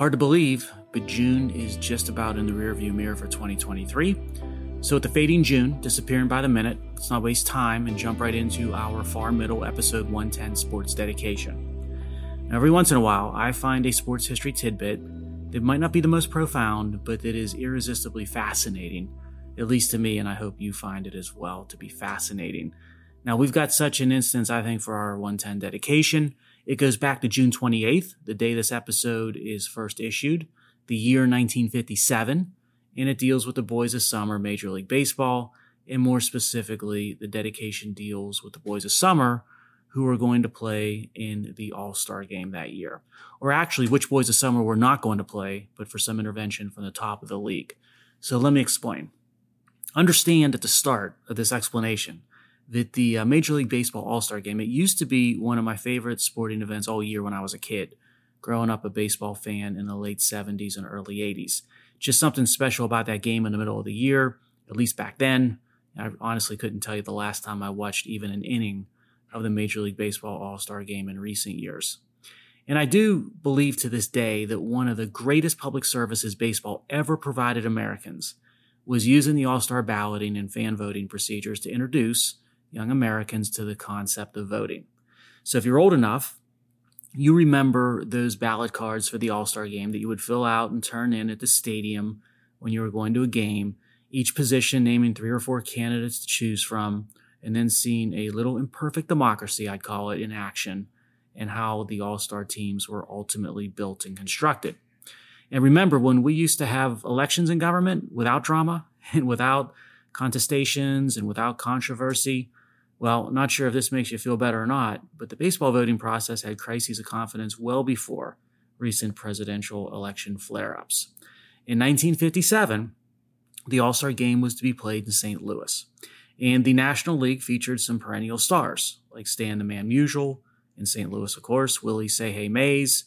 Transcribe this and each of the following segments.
Hard to believe, but June is just about in the rearview mirror for 2023. So, with the fading June disappearing by the minute, let's not waste time and jump right into our far middle episode 110 sports dedication. Now, every once in a while, I find a sports history tidbit that might not be the most profound, but that is irresistibly fascinating, at least to me, and I hope you find it as well to be fascinating. Now, we've got such an instance, I think, for our 110 dedication. It goes back to June 28th, the day this episode is first issued, the year 1957, and it deals with the Boys of Summer Major League Baseball, and more specifically, the dedication deals with the Boys of Summer who are going to play in the All Star game that year. Or actually, which Boys of Summer were not going to play, but for some intervention from the top of the league. So let me explain. Understand at the start of this explanation that the uh, Major League Baseball All Star Game, it used to be one of my favorite sporting events all year when I was a kid, growing up a baseball fan in the late 70s and early 80s. Just something special about that game in the middle of the year, at least back then. I honestly couldn't tell you the last time I watched even an inning of the Major League Baseball All Star Game in recent years. And I do believe to this day that one of the greatest public services baseball ever provided Americans was using the All Star balloting and fan voting procedures to introduce young Americans to the concept of voting. So if you're old enough, you remember those ballot cards for the All Star game that you would fill out and turn in at the stadium when you were going to a game, each position naming three or four candidates to choose from, and then seeing a little imperfect democracy, I'd call it, in action, and how the All Star teams were ultimately built and constructed. And remember, when we used to have elections in government without drama and without contestations and without controversy, well, not sure if this makes you feel better or not, but the baseball voting process had crises of confidence well before recent presidential election flare ups. In 1957, the All Star game was to be played in St. Louis, and the National League featured some perennial stars like Stan the Man Musial in St. Louis, of course, Willie Say Hey Mays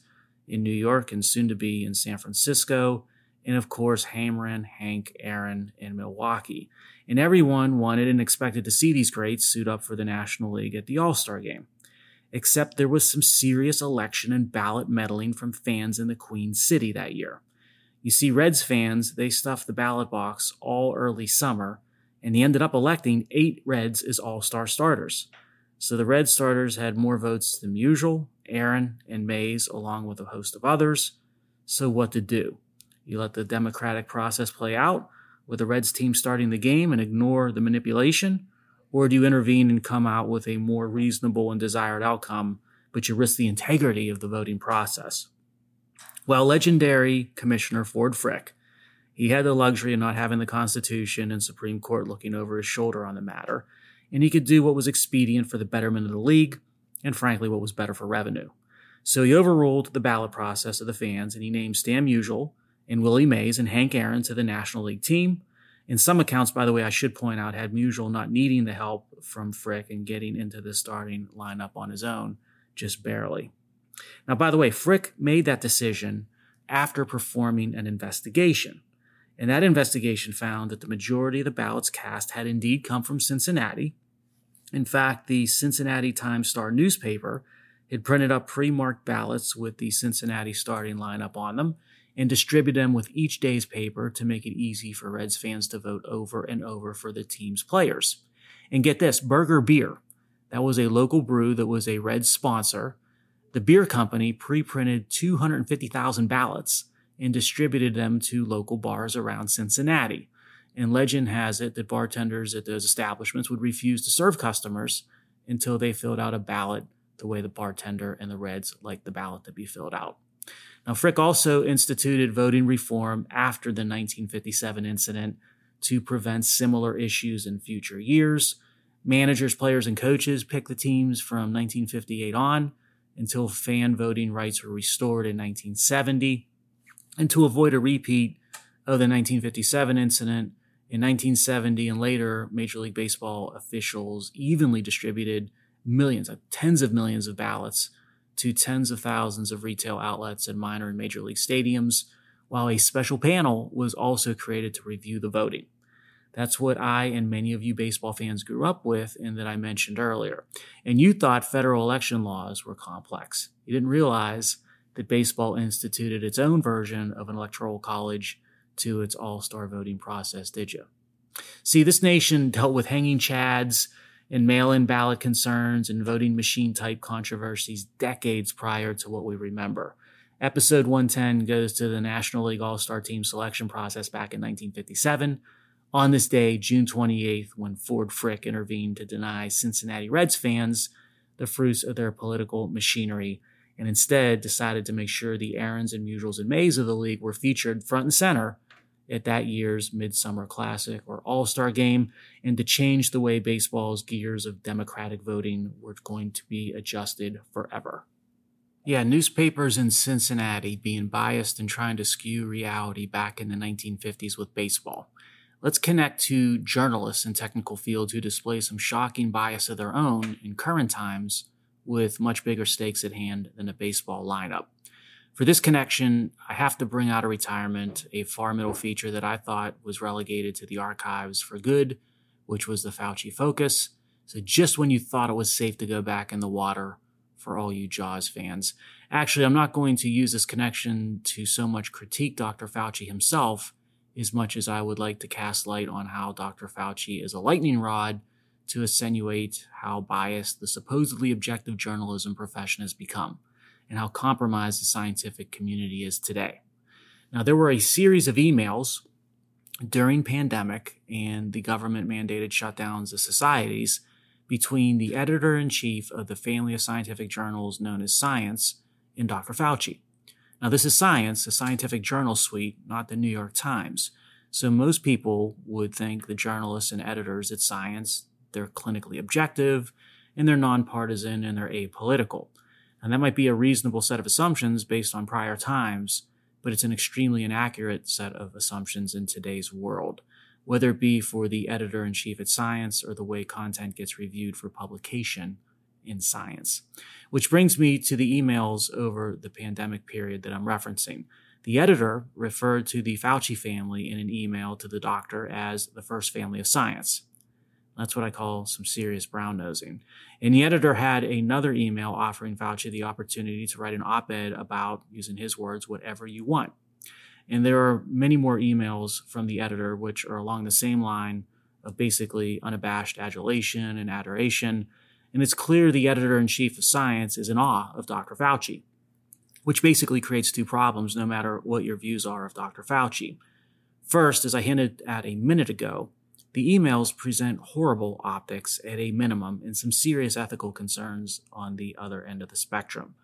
in New York, and soon to be in San Francisco, and of course, Hammerin', Hank, Aaron in Milwaukee and everyone wanted and expected to see these greats suit up for the National League at the All Star game. Except there was some serious election and ballot meddling from fans in the Queen City that year. You see, Reds fans, they stuffed the ballot box all early summer, and they ended up electing eight Reds as All Star starters. So the Red starters had more votes than usual, Aaron and Mays, along with a host of others. So what to do? You let the democratic process play out, with the Reds team starting the game and ignore the manipulation? Or do you intervene and come out with a more reasonable and desired outcome, but you risk the integrity of the voting process? Well, legendary Commissioner Ford Frick, he had the luxury of not having the Constitution and Supreme Court looking over his shoulder on the matter, and he could do what was expedient for the betterment of the league, and frankly, what was better for revenue. So he overruled the ballot process of the fans, and he named Stan Musial and Willie Mays and Hank Aaron to the National League team. In some accounts, by the way, I should point out, had Musial not needing the help from Frick and getting into the starting lineup on his own, just barely. Now, by the way, Frick made that decision after performing an investigation. And that investigation found that the majority of the ballots cast had indeed come from Cincinnati. In fact, the Cincinnati Times Star newspaper had printed up pre marked ballots with the Cincinnati starting lineup on them and distribute them with each day's paper to make it easy for Reds fans to vote over and over for the team's players. And get this Burger Beer, that was a local brew that was a Reds sponsor. The beer company pre printed 250,000 ballots and distributed them to local bars around Cincinnati. And legend has it that bartenders at those establishments would refuse to serve customers until they filled out a ballot the way the bartender and the Reds liked the ballot to be filled out. Now, Frick also instituted voting reform after the 1957 incident to prevent similar issues in future years. Managers, players, and coaches picked the teams from 1958 on until fan voting rights were restored in 1970. And to avoid a repeat of the 1957 incident, in 1970 and later, Major League Baseball officials evenly distributed millions, uh, tens of millions of ballots to tens of thousands of retail outlets and minor and major league stadiums, while a special panel was also created to review the voting. That's what I and many of you baseball fans grew up with and that I mentioned earlier. And you thought federal election laws were complex. You didn't realize that baseball instituted its own version of an electoral college to its all star voting process, did you? See, this nation dealt with hanging chads and mail in ballot concerns and voting machine type controversies decades prior to what we remember. Episode 110 goes to the National League All Star Team selection process back in 1957. On this day, June 28th, when Ford Frick intervened to deny Cincinnati Reds fans the fruits of their political machinery and instead decided to make sure the Aarons and Musials and Mays of the league were featured front and center at that year's Midsummer Classic or All Star game, and to change the way baseball's gears of democratic voting were going to be adjusted forever. Yeah, newspapers in Cincinnati being biased and trying to skew reality back in the 1950s with baseball. Let's connect to journalists in technical fields who display some shocking bias of their own in current times with much bigger stakes at hand than a baseball lineup. For this connection, I have to bring out a retirement, a far middle feature that I thought was relegated to the archives for good, which was the Fauci focus. So just when you thought it was safe to go back in the water for all you Jaws fans. Actually, I'm not going to use this connection to so much critique Dr. Fauci himself as much as I would like to cast light on how Dr. Fauci is a lightning rod to accentuate how biased the supposedly objective journalism profession has become and how compromised the scientific community is today. Now, there were a series of emails during pandemic and the government mandated shutdowns of societies between the editor in chief of the family of scientific journals known as Science and Dr. Fauci. Now, this is Science, a scientific journal suite, not the New York Times. So most people would think the journalists and editors at Science, they're clinically objective and they're nonpartisan and they're apolitical. And that might be a reasonable set of assumptions based on prior times, but it's an extremely inaccurate set of assumptions in today's world, whether it be for the editor in chief at Science or the way content gets reviewed for publication in science. Which brings me to the emails over the pandemic period that I'm referencing. The editor referred to the Fauci family in an email to the doctor as the first family of science. That's what I call some serious brown nosing. And the editor had another email offering Fauci the opportunity to write an op ed about, using his words, whatever you want. And there are many more emails from the editor which are along the same line of basically unabashed adulation and adoration. And it's clear the editor in chief of science is in awe of Dr. Fauci, which basically creates two problems no matter what your views are of Dr. Fauci. First, as I hinted at a minute ago, the emails present horrible optics at a minimum and some serious ethical concerns on the other end of the spectrum.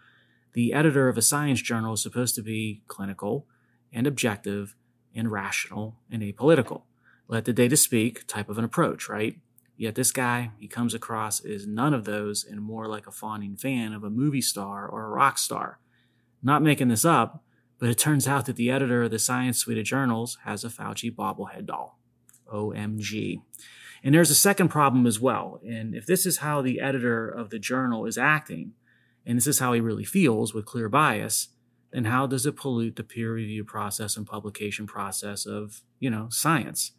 The editor of a science journal is supposed to be clinical and objective and rational and apolitical. Let the data speak type of an approach, right? Yet this guy, he comes across as none of those and more like a fawning fan of a movie star or a rock star. Not making this up, but it turns out that the editor of the Science Suite of Journals has a Fauci bobblehead doll. OMG. And there's a second problem as well. And if this is how the editor of the journal is acting, and this is how he really feels with clear bias, then how does it pollute the peer review process and publication process of, you know, science?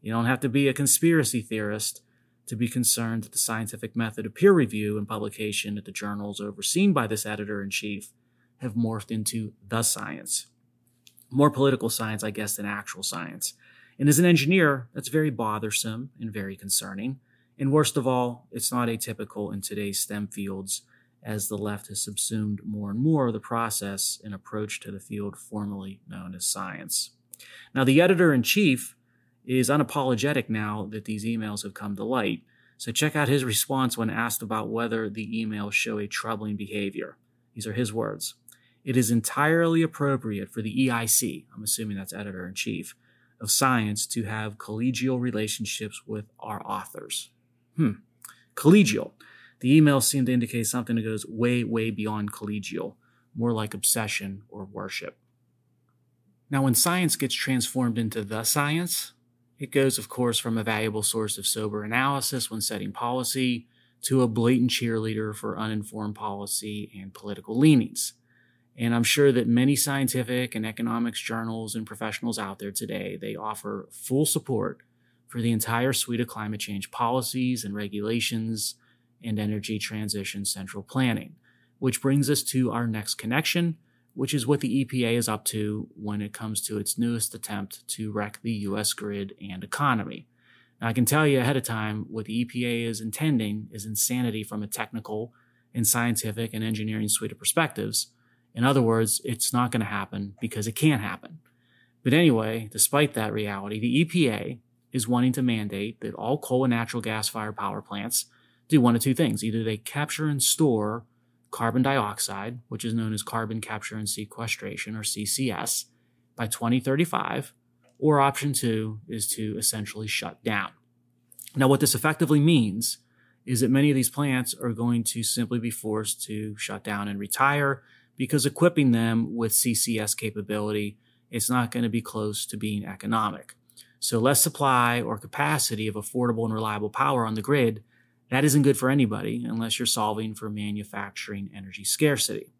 You don't have to be a conspiracy theorist to be concerned that the scientific method of peer review and publication at the journals overseen by this editor in chief have morphed into the science. More political science, I guess, than actual science. And as an engineer, that's very bothersome and very concerning. And worst of all, it's not atypical in today's STEM fields as the left has subsumed more and more of the process and approach to the field formerly known as science. Now, the editor in chief is unapologetic now that these emails have come to light. So check out his response when asked about whether the emails show a troubling behavior. These are his words. It is entirely appropriate for the EIC, I'm assuming that's editor in chief, of science to have collegial relationships with our authors. Hmm. Collegial. The emails seem to indicate something that goes way, way beyond collegial, more like obsession or worship. Now, when science gets transformed into the science, it goes, of course, from a valuable source of sober analysis when setting policy to a blatant cheerleader for uninformed policy and political leanings. And I'm sure that many scientific and economics journals and professionals out there today, they offer full support for the entire suite of climate change policies and regulations and energy transition central planning, which brings us to our next connection, which is what the EPA is up to when it comes to its newest attempt to wreck the US grid and economy. Now, I can tell you ahead of time what the EPA is intending is insanity from a technical and scientific and engineering suite of perspectives. In other words, it's not going to happen because it can't happen. But anyway, despite that reality, the EPA is wanting to mandate that all coal and natural gas fired power plants do one of two things. Either they capture and store carbon dioxide, which is known as carbon capture and sequestration or CCS, by 2035, or option two is to essentially shut down. Now, what this effectively means is that many of these plants are going to simply be forced to shut down and retire because equipping them with CCS capability is not going to be close to being economic. So, less supply or capacity of affordable and reliable power on the grid that isn't good for anybody unless you're solving for manufacturing energy scarcity.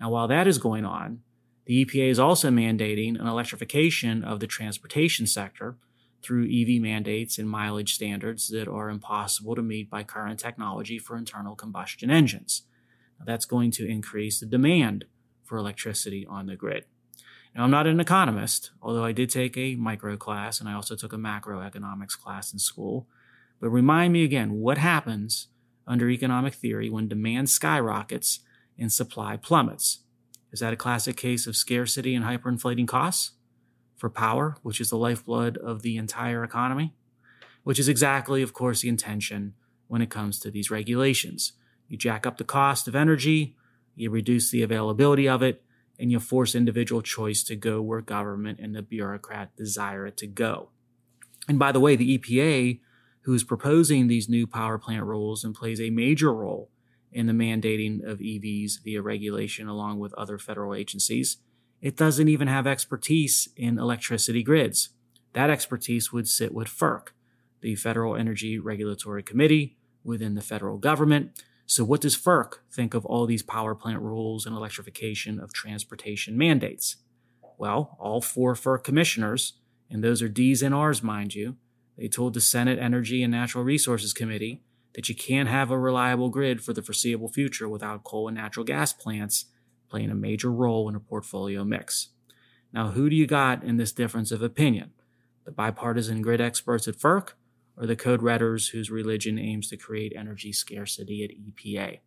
Now, while that is going on, the EPA is also mandating an electrification of the transportation sector through EV mandates and mileage standards that are impossible to meet by current technology for internal combustion engines. That's going to increase the demand for electricity on the grid. Now, I'm not an economist, although I did take a micro class and I also took a macroeconomics class in school. But remind me again what happens under economic theory when demand skyrockets and supply plummets. Is that a classic case of scarcity and hyperinflating costs for power, which is the lifeblood of the entire economy? Which is exactly, of course, the intention when it comes to these regulations. You jack up the cost of energy, you reduce the availability of it, and you force individual choice to go where government and the bureaucrat desire it to go. And by the way, the EPA who is proposing these new power plant rules and plays a major role in the mandating of EVs via regulation along with other federal agencies. It doesn't even have expertise in electricity grids. That expertise would sit with FERC, the Federal Energy Regulatory Committee within the federal government. So, what does FERC think of all these power plant rules and electrification of transportation mandates? Well, all four FERC commissioners, and those are D's and R's, mind you, they told the Senate Energy and Natural Resources Committee that you can't have a reliable grid for the foreseeable future without coal and natural gas plants playing a major role in a portfolio mix. Now, who do you got in this difference of opinion? The bipartisan grid experts at FERC or the code redders whose religion aims to create energy scarcity at EPA?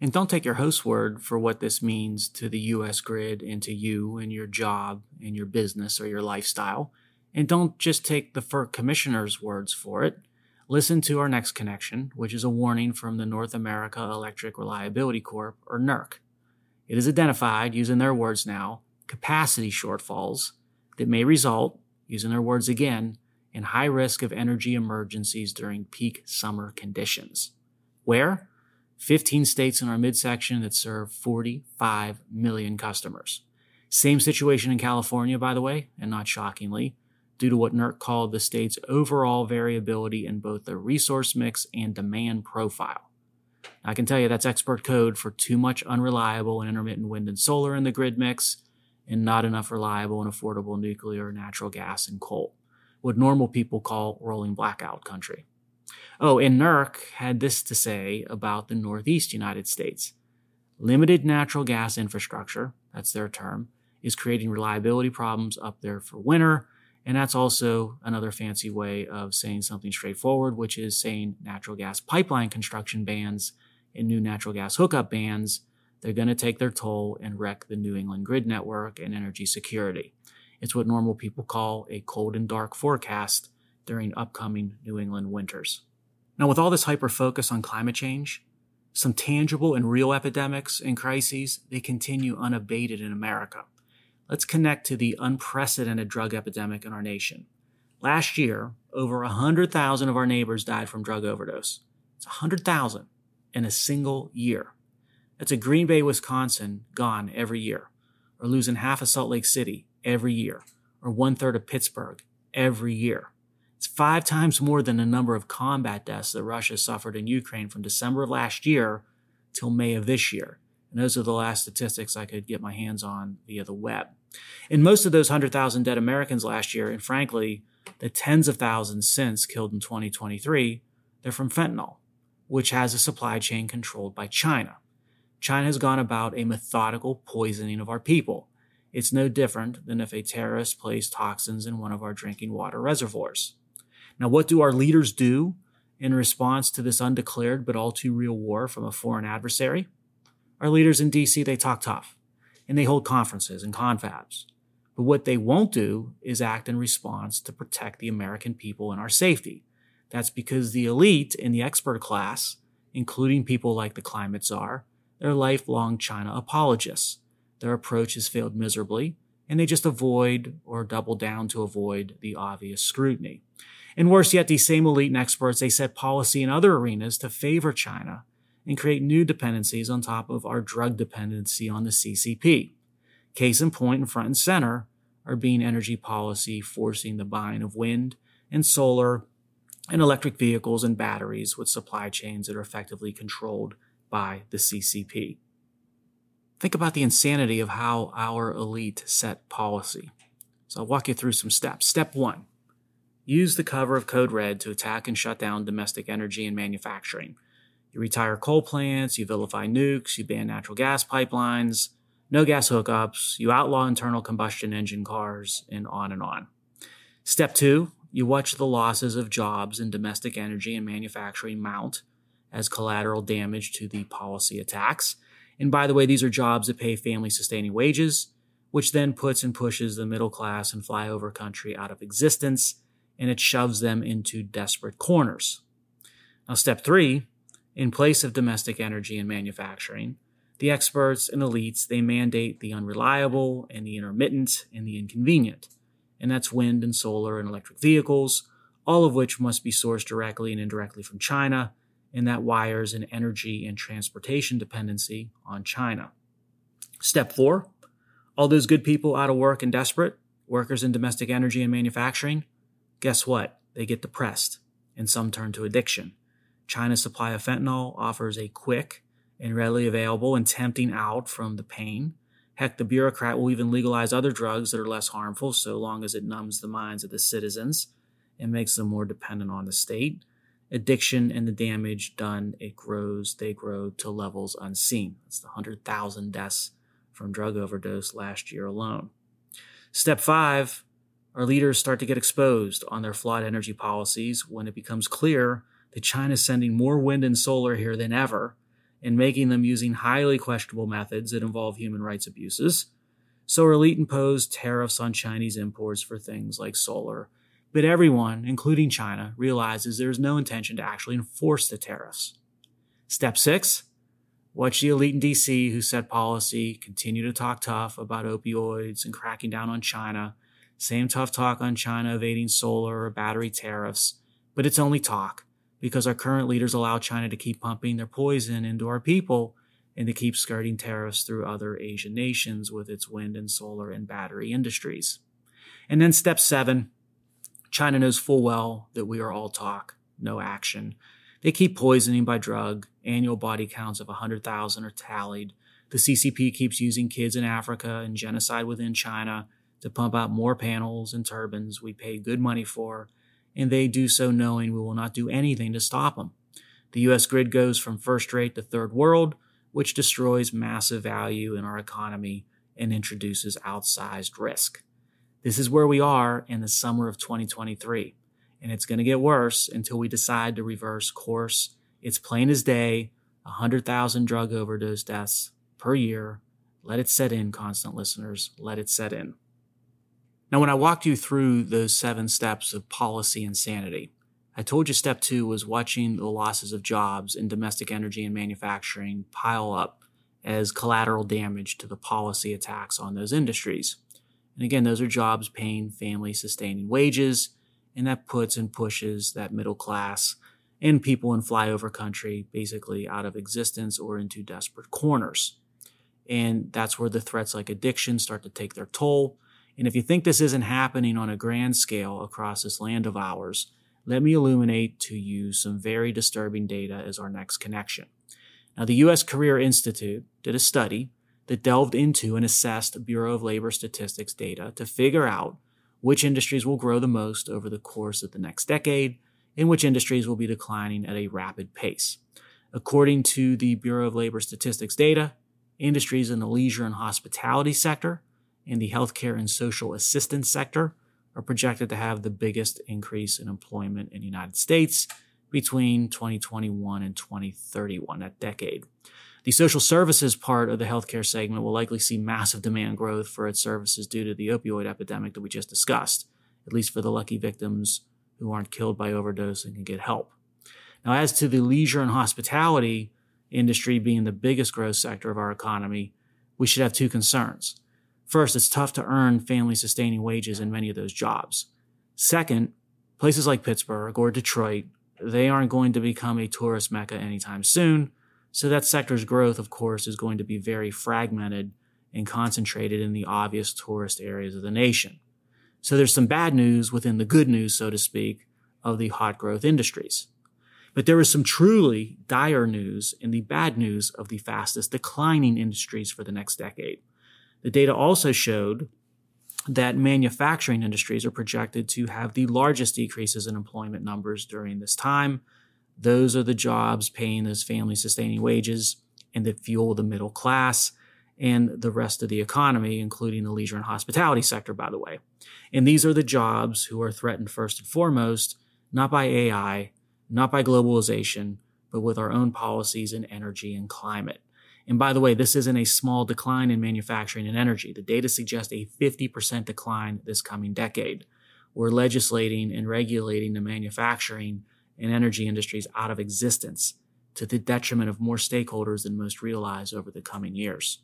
And don't take your host's word for what this means to the US grid and to you and your job and your business or your lifestyle. And don't just take the FERC commissioner's words for it. Listen to our next connection, which is a warning from the North America Electric Reliability Corp, or NERC. It is identified, using their words now, capacity shortfalls that may result, using their words again, in high risk of energy emergencies during peak summer conditions. Where? 15 states in our midsection that serve 45 million customers. Same situation in California, by the way, and not shockingly due to what NERC called the state's overall variability in both the resource mix and demand profile. I can tell you that's expert code for too much unreliable and intermittent wind and solar in the grid mix and not enough reliable and affordable nuclear, natural gas, and coal, what normal people call rolling blackout country. Oh, and NERC had this to say about the Northeast United States. Limited natural gas infrastructure, that's their term, is creating reliability problems up there for winter and that's also another fancy way of saying something straightforward, which is saying natural gas pipeline construction bans and new natural gas hookup bans. They're going to take their toll and wreck the New England grid network and energy security. It's what normal people call a cold and dark forecast during upcoming New England winters. Now, with all this hyper focus on climate change, some tangible and real epidemics and crises, they continue unabated in America. Let's connect to the unprecedented drug epidemic in our nation. Last year, over 100,000 of our neighbors died from drug overdose. It's 100,000 in a single year. That's a Green Bay, Wisconsin gone every year, or losing half of Salt Lake City every year, or one third of Pittsburgh every year. It's five times more than the number of combat deaths that Russia suffered in Ukraine from December of last year till May of this year. And those are the last statistics I could get my hands on via the web. And most of those 100,000 dead Americans last year, and frankly, the tens of thousands since killed in 2023, they're from fentanyl, which has a supply chain controlled by China. China has gone about a methodical poisoning of our people. It's no different than if a terrorist placed toxins in one of our drinking water reservoirs. Now, what do our leaders do in response to this undeclared but all too real war from a foreign adversary? Our leaders in DC, they talk tough and they hold conferences and confabs. But what they won't do is act in response to protect the American people and our safety. That's because the elite in the expert class, including people like the climate czar, they're lifelong China apologists. Their approach has failed miserably, and they just avoid or double down to avoid the obvious scrutiny. And worse yet, these same elite and experts, they set policy in other arenas to favor China and create new dependencies on top of our drug dependency on the CCP. Case in point and front and center are being energy policy forcing the buying of wind and solar and electric vehicles and batteries with supply chains that are effectively controlled by the CCP. Think about the insanity of how our elite set policy. So I'll walk you through some steps. Step one use the cover of Code Red to attack and shut down domestic energy and manufacturing. You retire coal plants, you vilify nukes, you ban natural gas pipelines, no gas hookups, you outlaw internal combustion engine cars, and on and on. Step two, you watch the losses of jobs in domestic energy and manufacturing mount as collateral damage to the policy attacks. And by the way, these are jobs that pay family sustaining wages, which then puts and pushes the middle class and flyover country out of existence, and it shoves them into desperate corners. Now, step three, in place of domestic energy and manufacturing, the experts and elites, they mandate the unreliable and the intermittent and the inconvenient. And that's wind and solar and electric vehicles, all of which must be sourced directly and indirectly from China and that wires an energy and transportation dependency on China. Step four, all those good people out of work and desperate, workers in domestic energy and manufacturing, guess what? They get depressed and some turn to addiction. China's supply of fentanyl offers a quick and readily available and tempting out from the pain. Heck, the bureaucrat will even legalize other drugs that are less harmful so long as it numbs the minds of the citizens and makes them more dependent on the state addiction and the damage done, it grows, they grow to levels unseen. That's the 100,000 deaths from drug overdose last year alone. Step five, our leaders start to get exposed on their flawed energy policies when it becomes clear that China is sending more wind and solar here than ever and making them using highly questionable methods that involve human rights abuses. So our elite imposed tariffs on Chinese imports for things like solar but everyone, including China, realizes there is no intention to actually enforce the tariffs. Step six watch the elite in DC who set policy continue to talk tough about opioids and cracking down on China. Same tough talk on China evading solar or battery tariffs, but it's only talk because our current leaders allow China to keep pumping their poison into our people and to keep skirting tariffs through other Asian nations with its wind and solar and battery industries. And then step seven China knows full well that we are all talk, no action. They keep poisoning by drug. Annual body counts of 100,000 are tallied. The CCP keeps using kids in Africa and genocide within China to pump out more panels and turbines we pay good money for, and they do so knowing we will not do anything to stop them. The U.S. grid goes from first rate to third world, which destroys massive value in our economy and introduces outsized risk. This is where we are in the summer of 2023, and it's going to get worse until we decide to reverse course. It's plain as day 100,000 drug overdose deaths per year. Let it set in, constant listeners. Let it set in. Now, when I walked you through those seven steps of policy insanity, I told you step two was watching the losses of jobs in domestic energy and manufacturing pile up as collateral damage to the policy attacks on those industries. And again, those are jobs paying family sustaining wages, and that puts and pushes that middle class and people in flyover country basically out of existence or into desperate corners. And that's where the threats like addiction start to take their toll. And if you think this isn't happening on a grand scale across this land of ours, let me illuminate to you some very disturbing data as our next connection. Now, the U.S. Career Institute did a study that delved into and assessed Bureau of Labor Statistics data to figure out which industries will grow the most over the course of the next decade and which industries will be declining at a rapid pace. According to the Bureau of Labor Statistics data, industries in the leisure and hospitality sector and the healthcare and social assistance sector are projected to have the biggest increase in employment in the United States between 2021 and 2031, that decade. The social services part of the healthcare segment will likely see massive demand growth for its services due to the opioid epidemic that we just discussed, at least for the lucky victims who aren't killed by overdose and can get help. Now, as to the leisure and hospitality industry being the biggest growth sector of our economy, we should have two concerns. First, it's tough to earn family sustaining wages in many of those jobs. Second, places like Pittsburgh or Detroit, they aren't going to become a tourist mecca anytime soon. So that sector's growth, of course, is going to be very fragmented and concentrated in the obvious tourist areas of the nation. So there's some bad news within the good news, so to speak, of the hot growth industries. But there is some truly dire news in the bad news of the fastest declining industries for the next decade. The data also showed that manufacturing industries are projected to have the largest decreases in employment numbers during this time. Those are the jobs paying those family sustaining wages and that fuel the middle class and the rest of the economy, including the leisure and hospitality sector, by the way. And these are the jobs who are threatened first and foremost, not by AI, not by globalization, but with our own policies in energy and climate. And by the way, this isn't a small decline in manufacturing and energy. The data suggests a 50% decline this coming decade. We're legislating and regulating the manufacturing and energy industries out of existence to the detriment of more stakeholders than most realize over the coming years.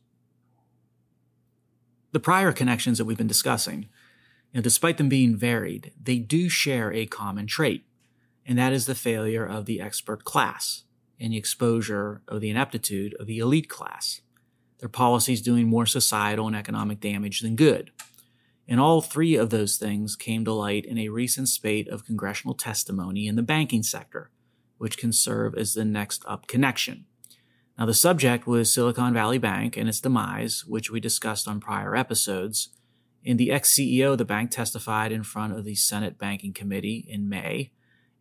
The prior connections that we've been discussing, you know, despite them being varied, they do share a common trait, and that is the failure of the expert class and the exposure of the ineptitude of the elite class. Their policies doing more societal and economic damage than good. And all three of those things came to light in a recent spate of congressional testimony in the banking sector, which can serve as the next up connection. Now, the subject was Silicon Valley Bank and its demise, which we discussed on prior episodes. And the ex CEO of the bank testified in front of the Senate Banking Committee in May.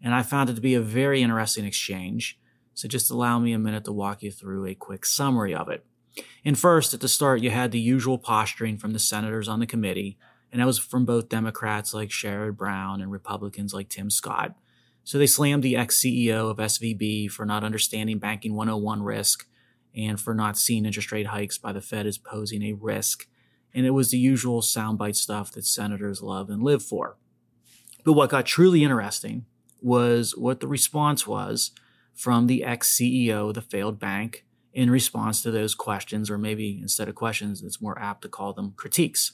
And I found it to be a very interesting exchange so just allow me a minute to walk you through a quick summary of it. And first, at the start, you had the usual posturing from the senators on the committee, and that was from both Democrats like Sherrod Brown and Republicans like Tim Scott. So they slammed the ex CEO of SVB for not understanding banking 101 risk and for not seeing interest rate hikes by the Fed as posing a risk. And it was the usual soundbite stuff that senators love and live for. But what got truly interesting was what the response was from the ex CEO of the failed bank in response to those questions, or maybe instead of questions, it's more apt to call them critiques.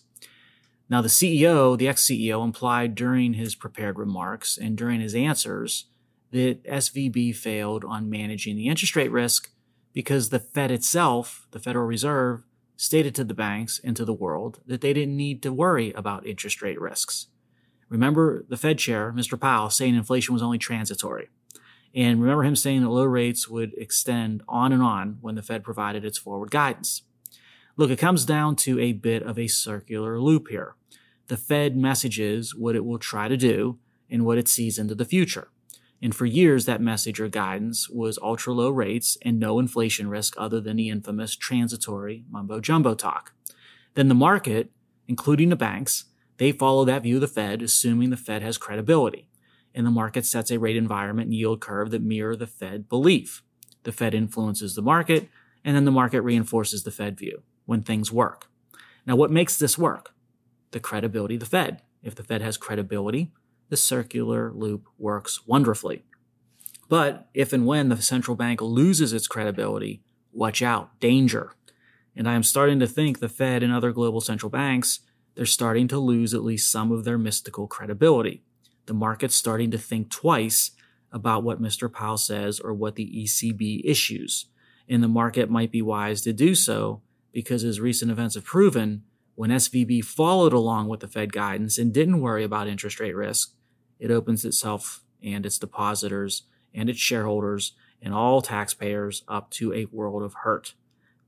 Now, the CEO, the ex CEO, implied during his prepared remarks and during his answers that SVB failed on managing the interest rate risk because the Fed itself, the Federal Reserve, stated to the banks and to the world that they didn't need to worry about interest rate risks. Remember the Fed chair, Mr. Powell, saying inflation was only transitory. And remember him saying that low rates would extend on and on when the Fed provided its forward guidance. Look, it comes down to a bit of a circular loop here. The Fed messages what it will try to do and what it sees into the future. And for years, that message or guidance was ultra low rates and no inflation risk other than the infamous transitory mumbo jumbo talk. Then the market, including the banks, they follow that view of the Fed, assuming the Fed has credibility and the market sets a rate environment and yield curve that mirror the Fed belief. The Fed influences the market, and then the market reinforces the Fed view when things work. Now, what makes this work? The credibility of the Fed. If the Fed has credibility, the circular loop works wonderfully. But if and when the central bank loses its credibility, watch out, danger. And I am starting to think the Fed and other global central banks, they're starting to lose at least some of their mystical credibility the market's starting to think twice about what Mr. Powell says or what the ECB issues. And the market might be wise to do so because, as recent events have proven, when SVB followed along with the Fed guidance and didn't worry about interest rate risk, it opens itself and its depositors and its shareholders and all taxpayers up to a world of hurt.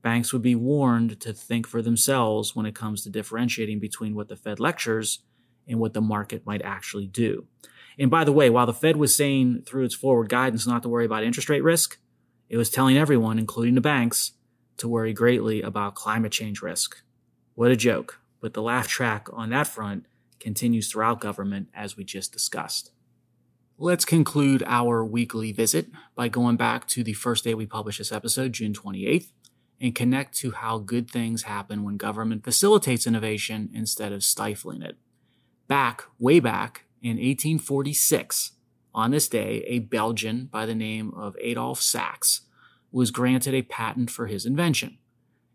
Banks would be warned to think for themselves when it comes to differentiating between what the Fed lectures and what the market might actually do. And by the way, while the Fed was saying through its forward guidance not to worry about interest rate risk, it was telling everyone, including the banks, to worry greatly about climate change risk. What a joke, but the laugh track on that front continues throughout government as we just discussed. Let's conclude our weekly visit by going back to the first day we published this episode, June 28th, and connect to how good things happen when government facilitates innovation instead of stifling it. Back, way back in 1846, on this day, a Belgian by the name of Adolf Sax was granted a patent for his invention.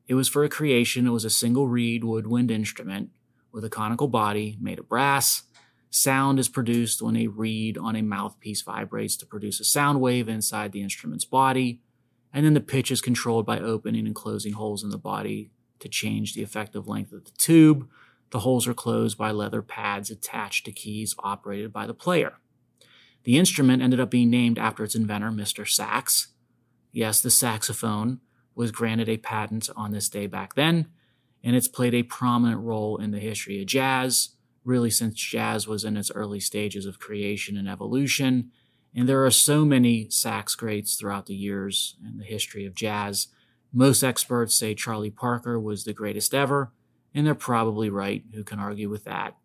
It was for a creation, it was a single reed woodwind instrument with a conical body made of brass. Sound is produced when a reed on a mouthpiece vibrates to produce a sound wave inside the instrument's body, and then the pitch is controlled by opening and closing holes in the body to change the effective length of the tube. The holes are closed by leather pads attached to keys operated by the player. The instrument ended up being named after its inventor, Mr. Sax. Yes, the saxophone was granted a patent on this day back then, and it's played a prominent role in the history of jazz, really since jazz was in its early stages of creation and evolution. And there are so many sax greats throughout the years in the history of jazz. Most experts say Charlie Parker was the greatest ever, and they're probably right. Who can argue with that?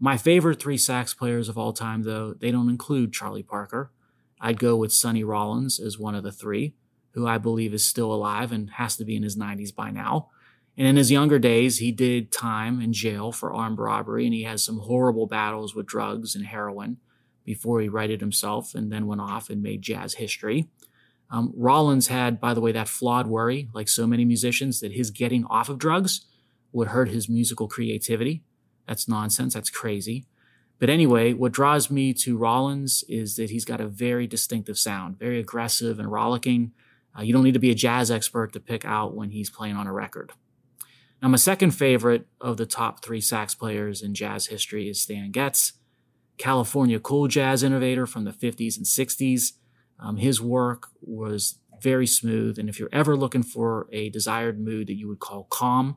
My favorite three sax players of all time, though, they don't include Charlie Parker. I'd go with Sonny Rollins as one of the three, who I believe is still alive and has to be in his 90s by now. And in his younger days, he did time in jail for armed robbery, and he has some horrible battles with drugs and heroin before he righted himself and then went off and made jazz history. Um, Rollins had, by the way, that flawed worry, like so many musicians, that his getting off of drugs would hurt his musical creativity. That's nonsense. That's crazy. But anyway, what draws me to Rollins is that he's got a very distinctive sound, very aggressive and rollicking. Uh, you don't need to be a jazz expert to pick out when he's playing on a record. Now, my second favorite of the top three sax players in jazz history is Stan Getz, California cool jazz innovator from the 50s and 60s. Um, his work was very smooth, and if you're ever looking for a desired mood that you would call calm,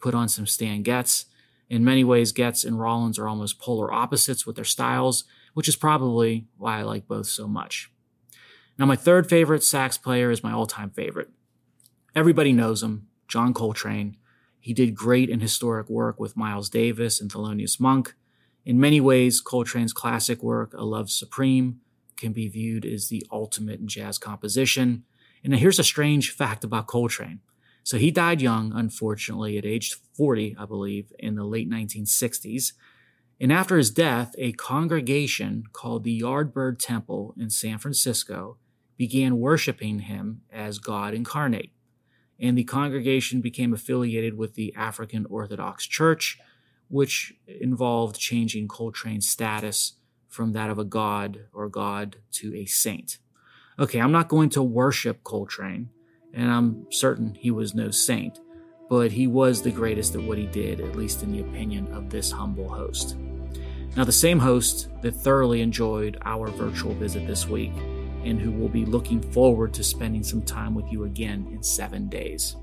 put on some Stan Getz. In many ways, Getz and Rollins are almost polar opposites with their styles, which is probably why I like both so much. Now, my third favorite sax player is my all time favorite. Everybody knows him, John Coltrane. He did great and historic work with Miles Davis and Thelonious Monk. In many ways, Coltrane's classic work, A Love Supreme, can be viewed as the ultimate in jazz composition. And here's a strange fact about Coltrane. So he died young, unfortunately, at age 40, I believe, in the late 1960s. And after his death, a congregation called the Yardbird Temple in San Francisco began worshiping him as God incarnate. And the congregation became affiliated with the African Orthodox Church, which involved changing Coltrane's status from that of a god or god to a saint. Okay, I'm not going to worship Coltrane and I'm certain he was no saint, but he was the greatest at what he did, at least in the opinion of this humble host. Now, the same host that thoroughly enjoyed our virtual visit this week, and who will be looking forward to spending some time with you again in seven days.